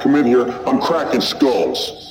come in here, I'm cracking skulls.